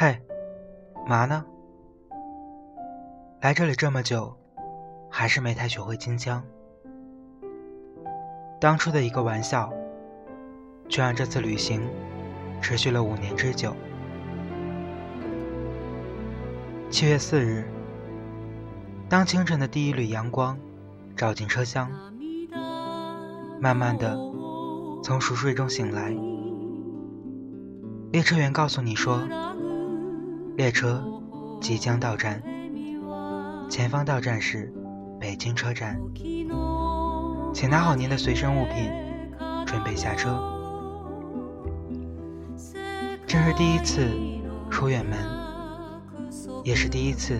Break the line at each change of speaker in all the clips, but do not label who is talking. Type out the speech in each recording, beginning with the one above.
嘿，嘛呢？来这里这么久，还是没太学会京腔。当初的一个玩笑，却让这次旅行持续了五年之久。七月四日，当清晨的第一缕阳光照进车厢，慢慢的从熟睡中醒来，列车员告诉你说，列车即将到站。前方到站是北京车站，请拿好您的随身物品，准备下车。这是第一次出远门，也是第一次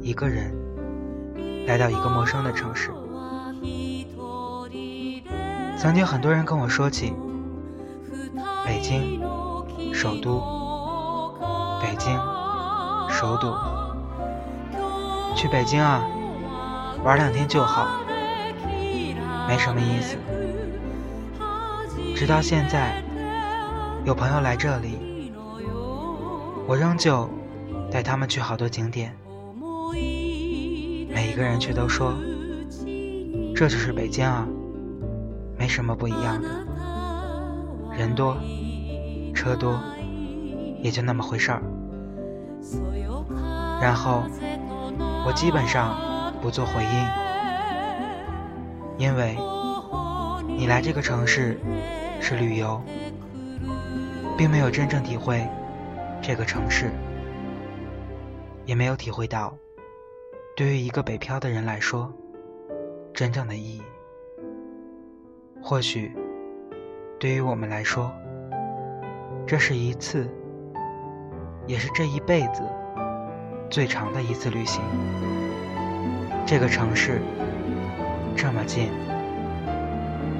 一个人来到一个陌生的城市。曾经很多人跟我说起北京，首都，北京，首都。去北京啊，玩两天就好，没什么意思。直到现在，有朋友来这里，我仍旧带他们去好多景点，每一个人却都说，这就是北京啊，没什么不一样的，人多，车多，也就那么回事儿。然后。我基本上不做回应，因为你来这个城市是旅游，并没有真正体会这个城市，也没有体会到对于一个北漂的人来说真正的意义。或许对于我们来说，这是一次，也是这一辈子。最长的一次旅行，这个城市这么近，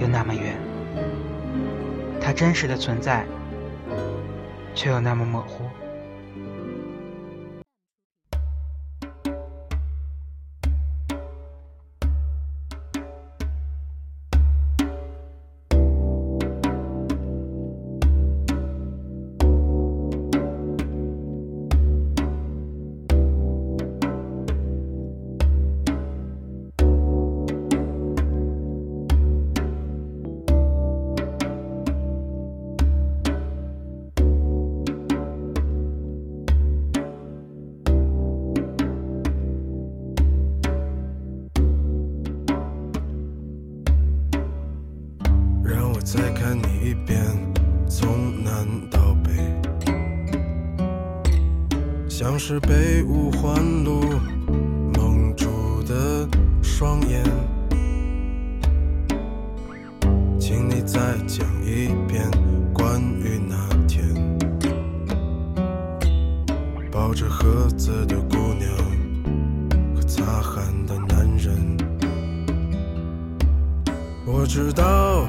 又那么远，它真实的存在，却又那么模糊。
再看你一遍，从南到北，像是被五环路蒙住的双眼。请你再讲一遍关于那天抱着盒子的姑娘和擦汗的男人。我知道。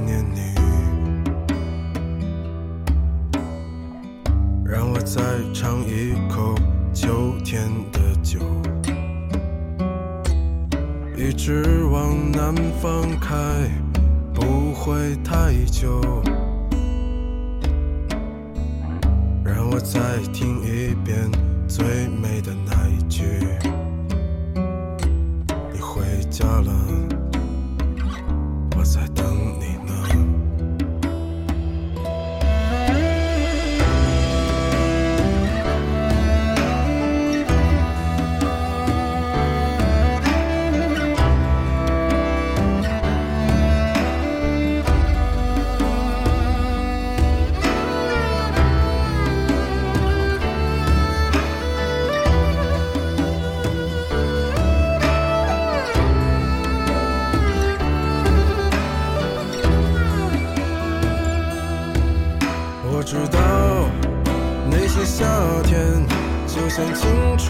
再尝一口秋天的酒，一直往南方开，不会太久。让我再听一遍最美的那一句：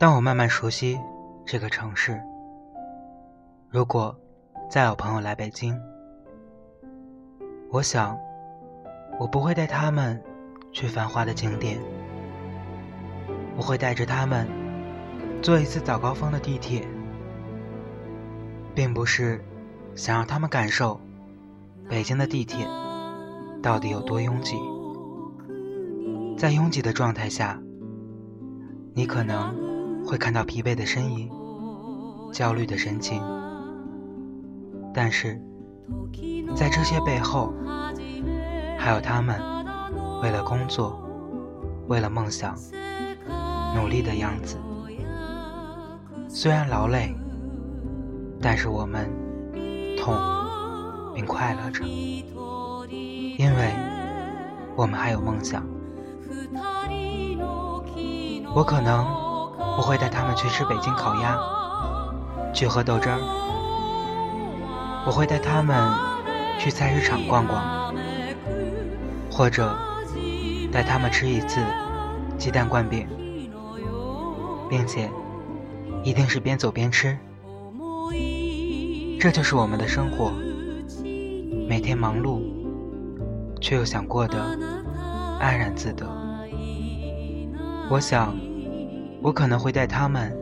当我慢慢熟悉这个城市，如果再有朋友来北京，我想我不会带他们去繁华的景点，我会带着他们坐一次早高峰的地铁，并不是想让他们感受北京的地铁到底有多拥挤，在拥挤的状态下，你可能。会看到疲惫的身影，焦虑的神情，但是在这些背后，还有他们为了工作、为了梦想努力的样子。虽然劳累，但是我们痛并快乐着，因为我们还有梦想。我可能。我会带他们去吃北京烤鸭，去喝豆汁儿。我会带他们去菜市场逛逛，或者带他们吃一次鸡蛋灌饼，并且一定是边走边吃。这就是我们的生活，每天忙碌，却又想过得安然自得。我想。我可能会带他们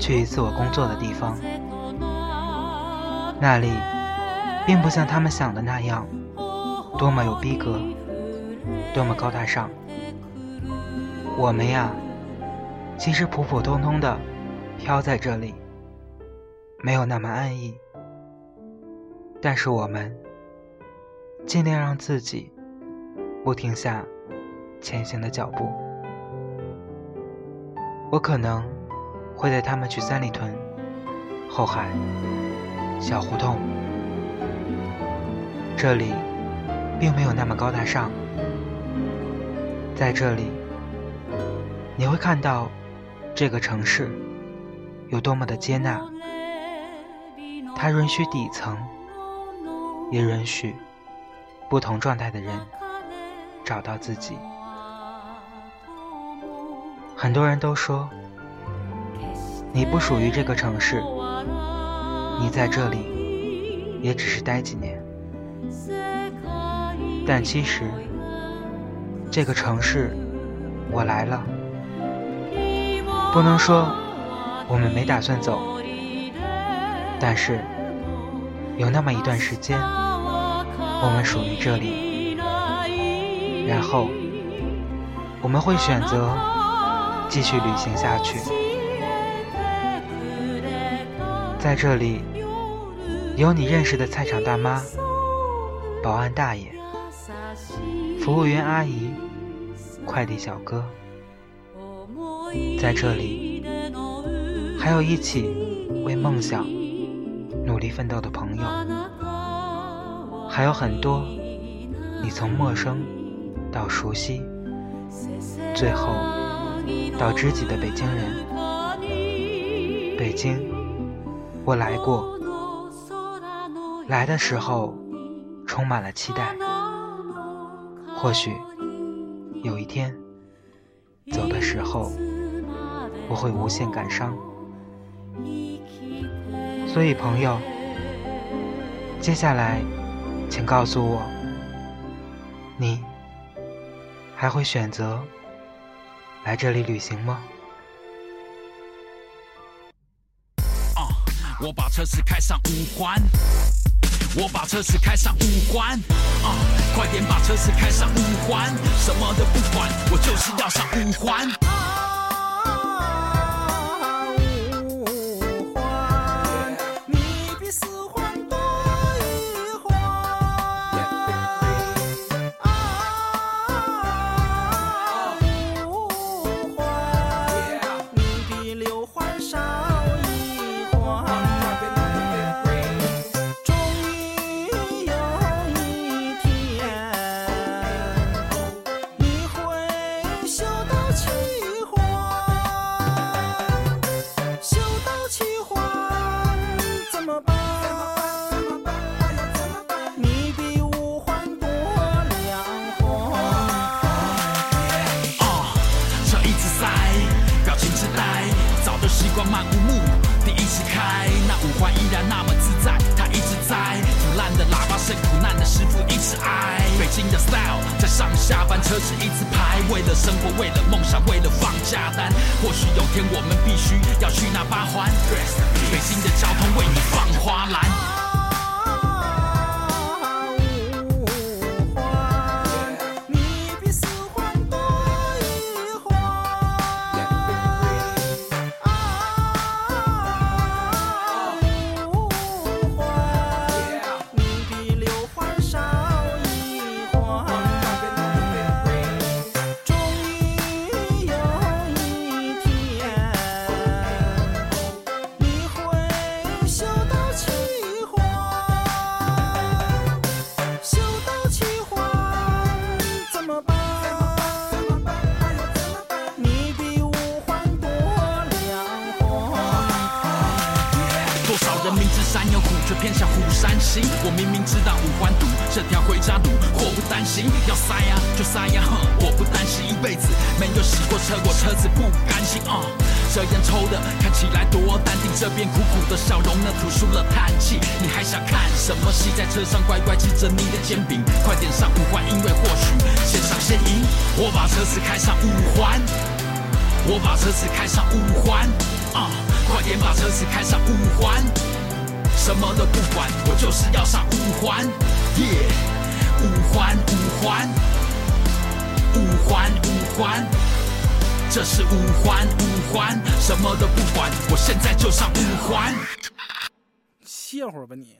去一次我工作的地方，那里并不像他们想的那样多么有逼格，多么高大上。我们呀，其实普普通通的飘在这里，没有那么安逸。但是我们尽量让自己不停下前行的脚步。我可能会带他们去三里屯、后海、小胡同，这里并没有那么高大上。在这里，你会看到这个城市有多么的接纳，它允许底层，也允许不同状态的人找到自己。很多人都说，你不属于这个城市，你在这里也只是待几年。但其实，这个城市我来了，不能说我们没打算走，但是有那么一段时间，我们属于这里，然后我们会选择。继续旅行下去，在这里有你认识的菜场大妈、保安大爷、服务员阿姨、快递小哥，在这里还有一起为梦想努力奋斗的朋友，还有很多你从陌生到熟悉，最后。到知己的北京人，北京，我来过，来的时候充满了期待，或许有一天走的时候我会无限感伤。所以，朋友，接下来请告诉我，你还会选择来这里旅行吗？
啊我把车子开上五环，我把车子开上五环，啊，快点把车子开上五环，什么都不管，我就是要上五环。开，那五环依然那么自在，它一直在。腐烂的喇叭声，苦难的师傅一直挨。北京的 style，在上下班车是一字排，为了生活，为了梦想，为了放假单。或许有天我们必须要去那八环，北京的交通为你放花篮。却偏向虎山行，我明明知道五环堵，这条回家路祸不单行，要塞呀就塞呀，哼，我不担心一辈子没有洗过车，过车子不甘心啊。这烟抽的看起来多淡定，这边苦苦的笑容呢吐出了叹气。你还想看什么戏？在车上乖乖吃着你的煎饼，快点上五环，因为或许先上先赢。我把车子开上五环，我把车子开上五环，啊，快点把车子开上五环。什么都不管，我就是要上五环，耶！五环五环，五环五环，这是五环五环，什么都不管，我现在就上五环。
歇会儿吧你。